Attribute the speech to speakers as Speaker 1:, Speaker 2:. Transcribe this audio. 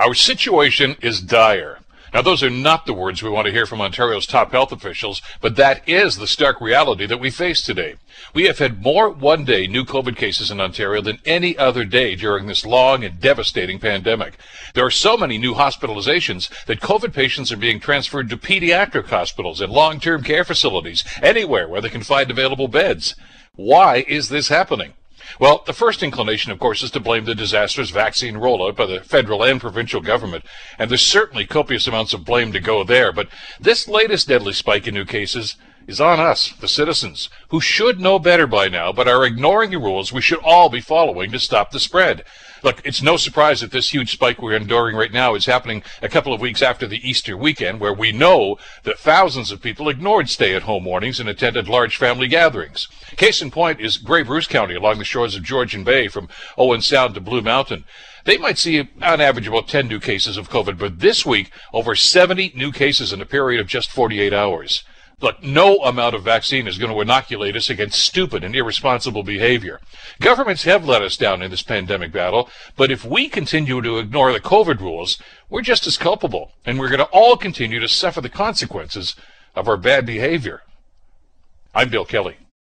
Speaker 1: Our situation is dire. Now, those are not the words we want to hear from Ontario's top health officials, but that is the stark reality that we face today. We have had more one day new COVID cases in Ontario than any other day during this long and devastating pandemic. There are so many new hospitalizations that COVID patients are being transferred to pediatric hospitals and long term care facilities, anywhere where they can find available beds. Why is this happening? Well, the first inclination, of course, is to blame the disastrous vaccine rollout by the federal and provincial government, and there's certainly copious amounts of blame to go there. But this latest deadly spike in new cases is on us, the citizens, who should know better by now, but are ignoring the rules we should all be following to stop the spread. Look, it's no surprise that this huge spike we're enduring right now is happening a couple of weeks after the Easter weekend, where we know that thousands of people ignored stay-at-home warnings and attended large family gatherings. Case in point is Grey Bruce County along the shores of Georgian Bay from Owen Sound to Blue Mountain. They might see on average about 10 new cases of COVID, but this week, over 70 new cases in a period of just 48 hours. Look, no amount of vaccine is going to inoculate us against stupid and irresponsible behavior. Governments have let us down in this pandemic battle, but if we continue to ignore the COVID rules, we're just as culpable, and we're going to all continue to suffer the consequences of our bad behavior. I'm Bill Kelly.